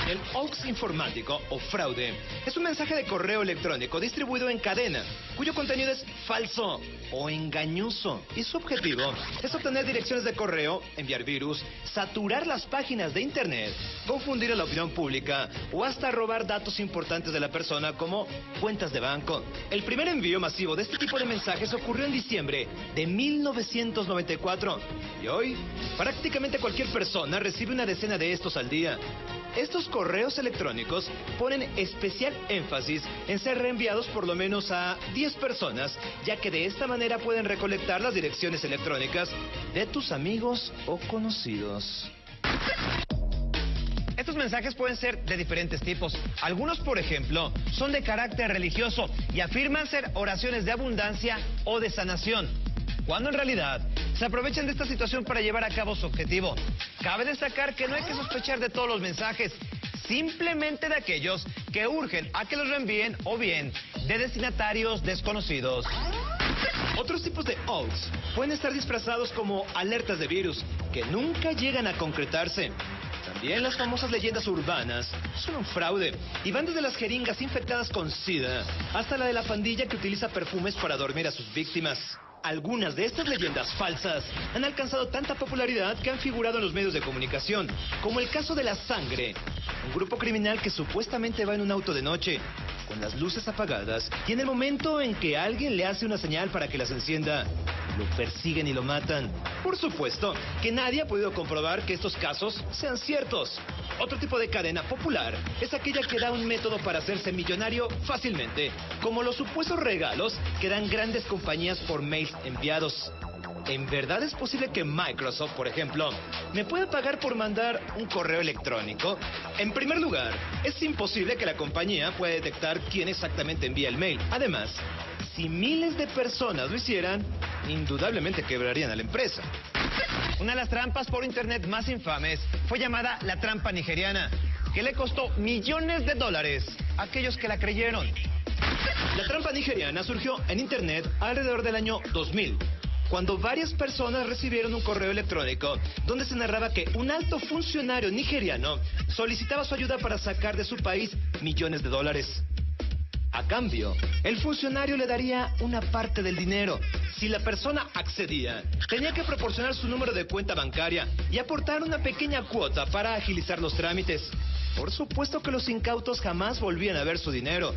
El hoax informático o fraude es un mensaje de correo electrónico distribuido en cadena, cuyo contenido es falso o engañoso. Y su objetivo es obtener direcciones de correo, enviar virus, saturar las páginas de internet, confundir a la opinión pública o hasta robar datos importantes de la persona como cuentas de banco. El primer envío masivo de este tipo de mensajes ocurrió en diciembre de 1994 y hoy prácticamente cualquier persona recibe una decena de estos al día. Estos correos electrónicos ponen especial énfasis en ser reenviados por lo menos a 10 personas, ya que de esta manera pueden recolectar las direcciones electrónicas de tus amigos o conocidos. Estos mensajes pueden ser de diferentes tipos. Algunos, por ejemplo, son de carácter religioso y afirman ser oraciones de abundancia o de sanación, cuando en realidad se aprovechan de esta situación para llevar a cabo su objetivo. Cabe destacar que no hay que sospechar de todos los mensajes, simplemente de aquellos que urgen a que los reenvíen o bien de destinatarios desconocidos. Otros tipos de OATs pueden estar disfrazados como alertas de virus que nunca llegan a concretarse. También las famosas leyendas urbanas son un fraude y van desde las jeringas infectadas con SIDA hasta la de la pandilla que utiliza perfumes para dormir a sus víctimas. Algunas de estas leyendas falsas han alcanzado tanta popularidad que han figurado en los medios de comunicación, como el caso de La Sangre, un grupo criminal que supuestamente va en un auto de noche, con las luces apagadas, y en el momento en que alguien le hace una señal para que las encienda, lo persiguen y lo matan. Por supuesto que nadie ha podido comprobar que estos casos sean ciertos. Otro tipo de cadena popular es aquella que da un método para hacerse millonario fácilmente, como los supuestos regalos que dan grandes compañías por mails enviados. ¿En verdad es posible que Microsoft, por ejemplo, me pueda pagar por mandar un correo electrónico? En primer lugar, es imposible que la compañía pueda detectar quién exactamente envía el mail. Además, si miles de personas lo hicieran, indudablemente quebrarían a la empresa. Una de las trampas por Internet más infames fue llamada la trampa nigeriana, que le costó millones de dólares a aquellos que la creyeron. La trampa nigeriana surgió en Internet alrededor del año 2000 cuando varias personas recibieron un correo electrónico donde se narraba que un alto funcionario nigeriano solicitaba su ayuda para sacar de su país millones de dólares. A cambio, el funcionario le daría una parte del dinero. Si la persona accedía, tenía que proporcionar su número de cuenta bancaria y aportar una pequeña cuota para agilizar los trámites. Por supuesto que los incautos jamás volvían a ver su dinero.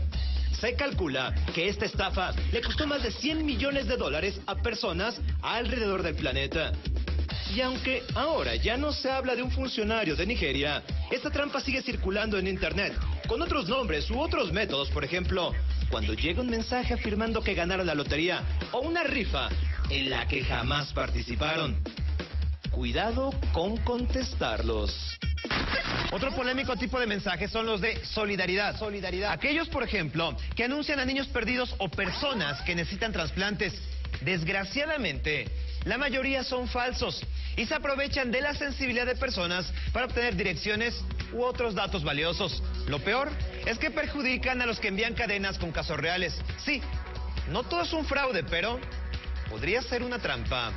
Se calcula que esta estafa le costó más de 100 millones de dólares a personas alrededor del planeta. Y aunque ahora ya no se habla de un funcionario de Nigeria, esta trampa sigue circulando en Internet, con otros nombres u otros métodos, por ejemplo, cuando llega un mensaje afirmando que ganaron la lotería o una rifa en la que jamás participaron. Cuidado con contestarlos. Otro polémico tipo de mensajes son los de solidaridad. Solidaridad. Aquellos, por ejemplo, que anuncian a niños perdidos o personas que necesitan trasplantes. Desgraciadamente, la mayoría son falsos y se aprovechan de la sensibilidad de personas para obtener direcciones u otros datos valiosos. Lo peor es que perjudican a los que envían cadenas con casos reales. Sí, no todo es un fraude, pero podría ser una trampa.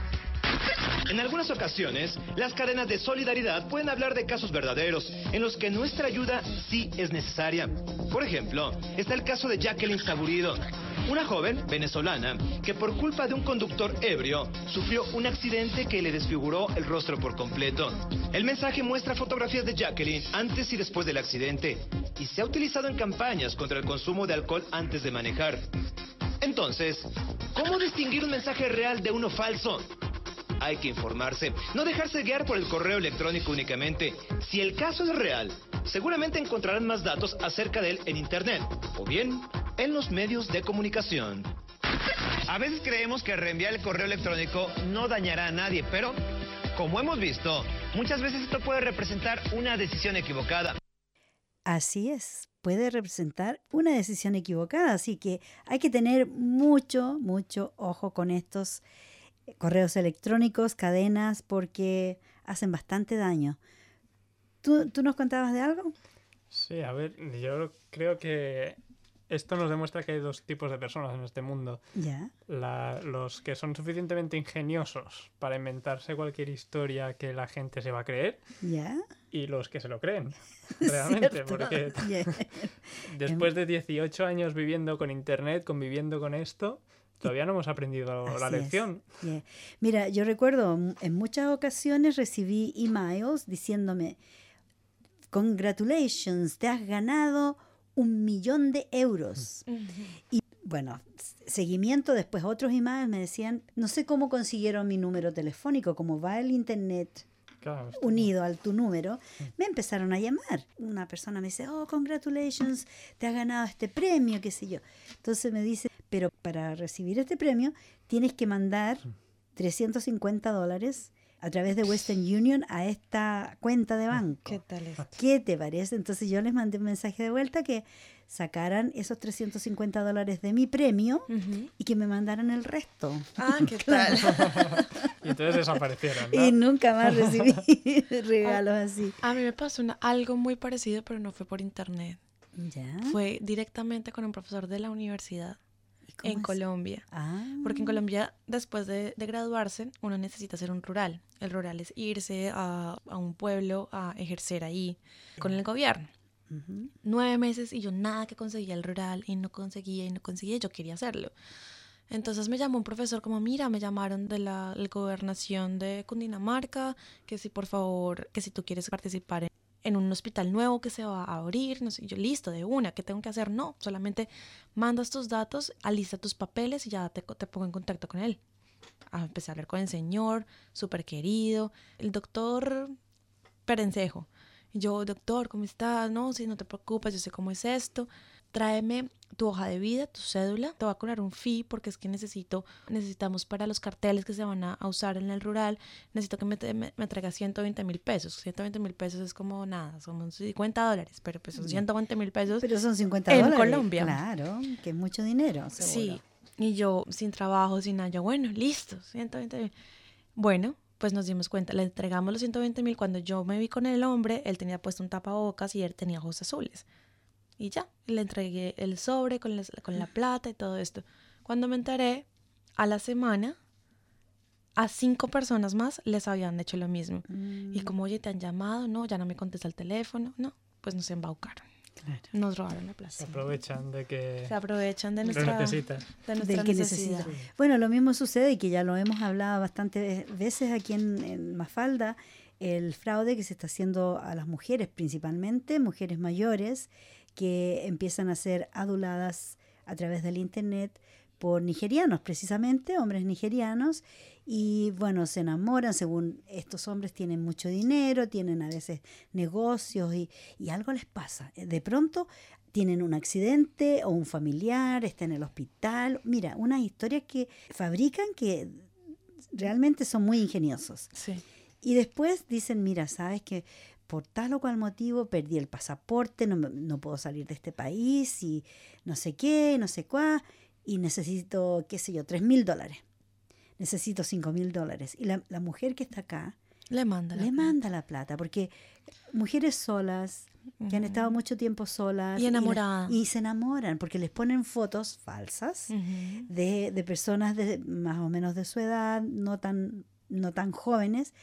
En algunas ocasiones, las cadenas de solidaridad pueden hablar de casos verdaderos, en los que nuestra ayuda sí es necesaria. Por ejemplo, está el caso de Jacqueline Saburido, una joven venezolana que por culpa de un conductor ebrio sufrió un accidente que le desfiguró el rostro por completo. El mensaje muestra fotografías de Jacqueline antes y después del accidente y se ha utilizado en campañas contra el consumo de alcohol antes de manejar. Entonces, ¿cómo distinguir un mensaje real de uno falso? Hay que informarse, no dejarse guiar por el correo electrónico únicamente. Si el caso es real, seguramente encontrarán más datos acerca de él en Internet o bien en los medios de comunicación. A veces creemos que reenviar el correo electrónico no dañará a nadie, pero, como hemos visto, muchas veces esto puede representar una decisión equivocada. Así es, puede representar una decisión equivocada, así que hay que tener mucho, mucho ojo con estos correos electrónicos, cadenas, porque hacen bastante daño. ¿Tú, ¿Tú, nos contabas de algo? Sí, a ver, yo creo que esto nos demuestra que hay dos tipos de personas en este mundo. Ya. los que son suficientemente ingeniosos para inventarse cualquier historia que la gente se va a creer. Ya. Y los que se lo creen, [laughs] realmente. porque [laughs] después de 18 años viviendo con Internet, conviviendo con esto, Todavía no hemos aprendido la lección. Mira, yo recuerdo en muchas ocasiones recibí emails diciéndome, congratulations, te has ganado un millón de euros. Y bueno, seguimiento, después otros emails me decían, no sé cómo consiguieron mi número telefónico, cómo va el internet Claro, unido al tu número, me empezaron a llamar. Una persona me dice, oh, congratulations, te has ganado este premio, qué sé yo. Entonces me dice, pero para recibir este premio tienes que mandar 350 dólares a través de Western Union a esta cuenta de banco. ¿Qué tal es? ¿Qué te parece? Entonces yo les mandé un mensaje de vuelta que sacaran esos 350 dólares de mi premio y que me mandaran el resto. Ah, ¿qué [laughs] tal? [laughs] Y entonces desaparecieron, ¿no? Y nunca más recibí [laughs] regalos así. A mí me pasó una- algo muy parecido, pero no fue por internet. ¿Ya? Fue directamente con un profesor de la universidad ¿Y cómo en es? Colombia. Ah, Porque en Colombia, después de, de graduarse, uno necesita hacer un rural. El rural es irse a, a un pueblo a ejercer ahí con el gobierno. Nueve meses y yo nada que conseguía el rural y no conseguía y no conseguía. y Yo quería hacerlo. Entonces me llamó un profesor como, mira, me llamaron de la, la gobernación de Cundinamarca, que si por favor, que si tú quieres participar en, en un hospital nuevo que se va a abrir, no sé, yo listo, de una, ¿qué tengo que hacer? No, solamente mandas tus datos, alista tus papeles y ya te, te pongo en contacto con él. Ah, empecé a hablar con el señor, súper querido, el doctor Perencejo. Yo, doctor, ¿cómo estás? No, si no te preocupes, yo sé cómo es esto. Tráeme tu hoja de vida, tu cédula. Te voy a cobrar un fee porque es que necesito, necesitamos para los carteles que se van a, usar en el rural, necesito que me, me, me traigas 120 mil pesos. 120 mil pesos es como nada, son 50 dólares, pero pues son 120 mil pesos. Pero son 50 En dólares. Colombia. Claro, que es mucho dinero, seguro. Sí, y yo sin trabajo, sin nada, yo, bueno, listo, 120 mil. Bueno, pues nos dimos cuenta, le entregamos los 120 mil. Cuando yo me vi con el hombre, él tenía puesto un tapabocas y él tenía ojos azules. Y ya, le entregué el sobre con, las- con la plata y todo esto. Cuando me enteré, a la semana, a cinco personas más les habían hecho lo mismo. Mm, Y como, oye, te han llamado, no, ya no me contesta el teléfono, no, pues nos embaucaron, claro. nos robaron la plata. Se aprovechan de que Se aprovechan de nuestra, necesitas. de nuestra del que necesidad. necesita. Bueno, lo mismo sucede y que ya lo hemos hablado bastantes veces aquí en, en Mafalda, el fraude que se está haciendo a las mujeres, principalmente mujeres mayores, que empiezan a ser aduladas a través del Internet por nigerianos, precisamente, hombres nigerianos, y bueno, se enamoran, según estos hombres tienen mucho dinero, tienen a veces negocios y, y algo les pasa. De pronto tienen un accidente o un familiar, está en el hospital. Mira, unas historias que fabrican que realmente son muy ingeniosos. Sí. Y después dicen, mira, sabes que por tal o cual motivo perdí el pasaporte, no, no puedo salir de este país y no sé qué, no sé cuál, y necesito, qué sé yo, tres mil dólares. Necesito cinco mil dólares. Y la, la mujer que está acá Le manda. la le plata. manda la plata, porque mujeres solas, que han estado mucho tiempo solas. Y la- enamoradas. Y, se enamoran, porque les ponen fotos falsas Ujú. de, de personas de, más o menos de su edad, no tan, no tan jóvenes.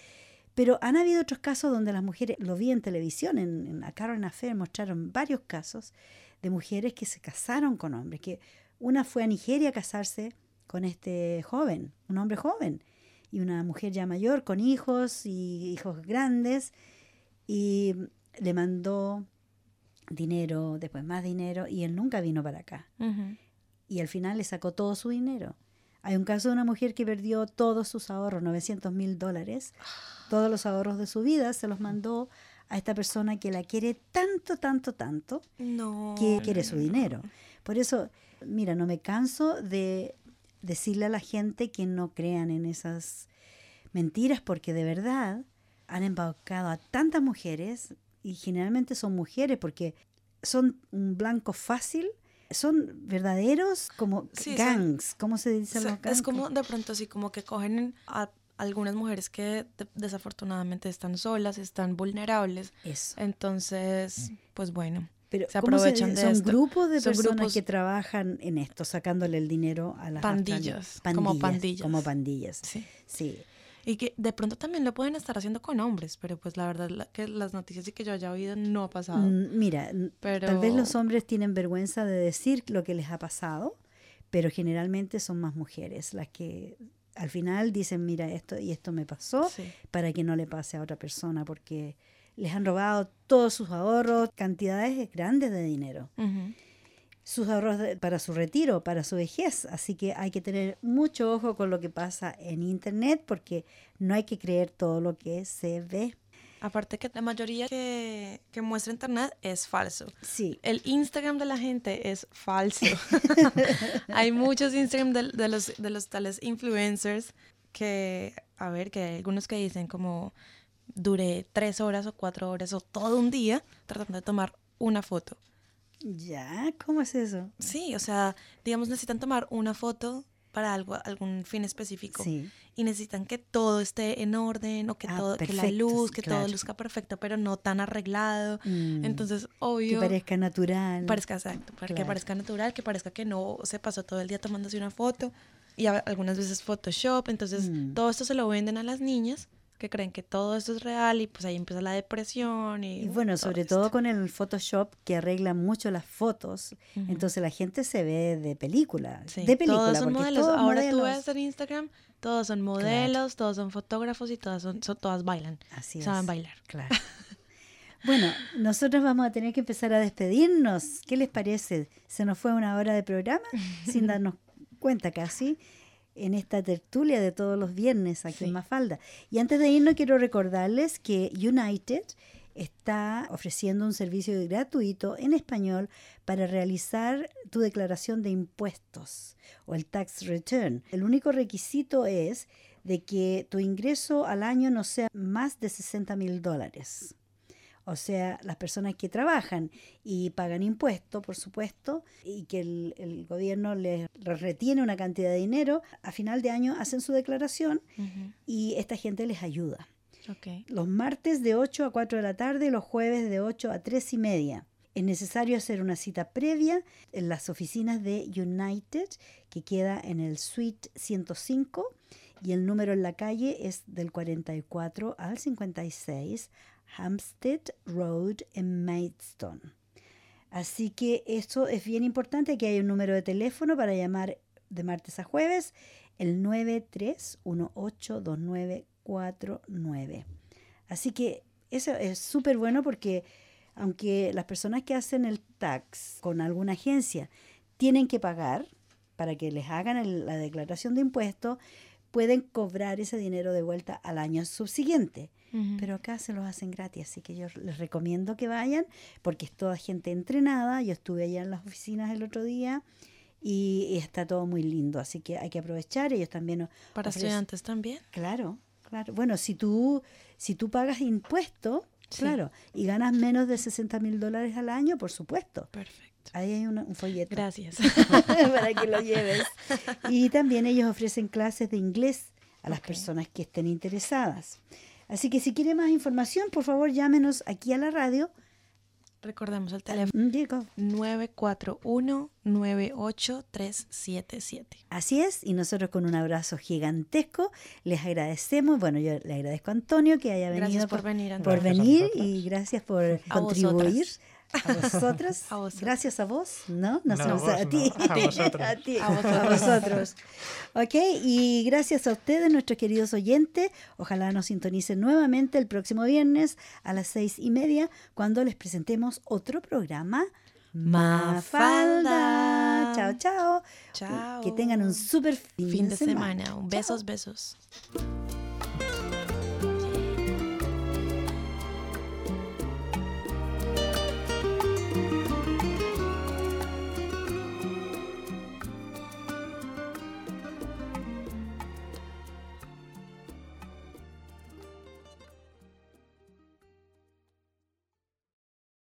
Pero han habido otros casos donde las mujeres, lo vi en televisión, en, en la Carol Affair mostraron varios casos de mujeres que se casaron con hombres, que una fue a Nigeria a casarse con este joven, un hombre joven, y una mujer ya mayor con hijos y hijos grandes, y le mandó dinero, después más dinero, y él nunca vino para acá y al final le sacó todo su dinero. Hay un caso de una mujer que perdió todos sus ahorros, 900 mil dólares, todos los ahorros de su vida, se los mandó a esta persona que la quiere tanto, tanto, tanto, No. que quiere su dinero. Por eso, mira, no me canso de decirle a la gente que no crean en esas mentiras, porque de verdad han embaucado a tantas mujeres, y generalmente son mujeres, porque son un blanco fácil, son verdaderos como Sí, son- gangs, ¿cómo se dice los gangs? es como de pronto así como que cogen a algunas mujeres que de- desafortunadamente están solas, están vulnerables. Eso. Entonces, pues bueno. Pero se ¿cómo aprovechan de Son esto. grupos de Son personas grupos- que trabajan en esto, sacándole el dinero a las Pandillas, australianas. como pandillas. Como pandillas. Sí. Sí. Y que de pronto también lo pueden estar haciendo con hombres, pero pues la verdad la- que las noticias y que yo haya oído no ha pasado. Mm, Mira, Pero- tal vez los hombres tienen vergüenza de decir lo que les ha pasado, pero generalmente son más mujeres las que al final dicen, mira, esto y esto me pasó, Sí. para que no le pase a otra persona, porque les han robado todos sus ahorros, cantidades grandes de dinero. Ujú. Sus ahorros de- para su retiro, para su vejez. Así que hay que tener mucho ojo con lo que pasa en Internet porque no hay que creer todo lo que se ve. Aparte que la mayoría que, que muestra internet es falso. Sí, El Instagram de la gente es falso. [laughs] [laughs] hay muchos Instagram de, de los, de los tales influencers que, a ver, que hay algunos que dicen como duré tres horas o cuatro horas o todo un día tratando de tomar una foto. Ya, ¿cómo es eso? Sí, o sea, digamos necesitan tomar una foto para algo, algún fin específico. Sí, Y necesitan que todo esté en orden o que Ah, todo, que la luz, que claro. todo luzca perfecto, pero no tan arreglado. Mm, Entonces, que obvio. parezca natural. Parezca exacto, que parezca natural, que parezca que no se pasó todo el día tomándose una foto y a- algunas veces Photoshop, entonces Mm. todo esto se lo venden a las niñas que creen que todo esto es real y pues ahí empieza la depresión y, Y bueno, sobre esto. todo con el Photoshop que arregla mucho las fotos, entonces la gente se ve de película, Sí, de película, todos son modelos. todos Ahora tú modelos. ves en Instagram, todos son modelos, todos son fotógrafos y todas son, son- todas bailan, Así saben es. bailar. Claro. [laughs] Bueno, nosotros vamos a tener que empezar a despedirnos. ¿Qué les parece? Se nos fue una hora de programa sin [laughs] darnos cuenta casi en esta tertulia de todos los viernes aquí en. Mafalda. Y antes de irnos quiero recordarles que United está ofreciendo un servicio gratuito en español para realizar tu declaración de impuestos o el tax return. El único requisito es de que tu ingreso al año no sea más de 60 mil dólares. O sea, las personas que trabajan y pagan impuestos, por supuesto, y que el, el gobierno les, les retiene una cantidad de dinero, a final de año hacen su declaración y esta gente les ayuda. Los martes de 8 a 4 de la tarde y los jueves de 8 a 3 y media. Es necesario hacer una cita previa en las oficinas de United, que queda en el Suite 105, y el número en la calle es del 44 al 56 Hampstead Road en Maidstone. Así que esto es bien importante, que hay un número de teléfono para llamar de martes a jueves, el 93182949. Así que eso es súper bueno porque aunque las personas que hacen el tax con alguna agencia tienen que pagar para que les hagan la declaración de impuestos, pueden cobrar ese dinero de vuelta al año subsiguiente. Pero acá se los hacen gratis, así que yo les recomiendo que vayan porque es toda gente entrenada. Yo estuve allá en las oficinas el otro día y, y está todo muy lindo, así que hay que aprovechar. Ellos también Para ofrecen- estudiantes también. Claro, claro. Bueno, si tú, si tú pagas impuestos, Sí. claro, y ganas menos de 60 mil dólares al año, por supuesto. Perfecto. Ahí hay una- un folleto Gracias. [laughs] para que lo lleves. Y también ellos ofrecen clases de inglés a las personas que estén interesadas. Así que si quiere más información, por favor llámenos aquí a la radio. Recordemos el teléfono Mm, Diego. 941-98377. Así es, y nosotros con un abrazo gigantesco les agradecemos. Bueno, yo le agradezco a Antonio que haya venido Gracias por venir, por Antonio. A venir y gracias por A contribuir. vosotras. A vosotras. [laughs] A vosotras. Gracias a vos, ¿no? No, a ti. no, a vosotros. A ti, A a vosotros. vosotros. Ok, y gracias a ustedes, nuestros queridos oyentes. Ojalá nos sintonicen nuevamente el próximo viernes a las seis y media cuando les presentemos otro programa. Mafalda. Chao, chao. Chao. Que tengan un súper fin, fin de semana. Un Besos, besos.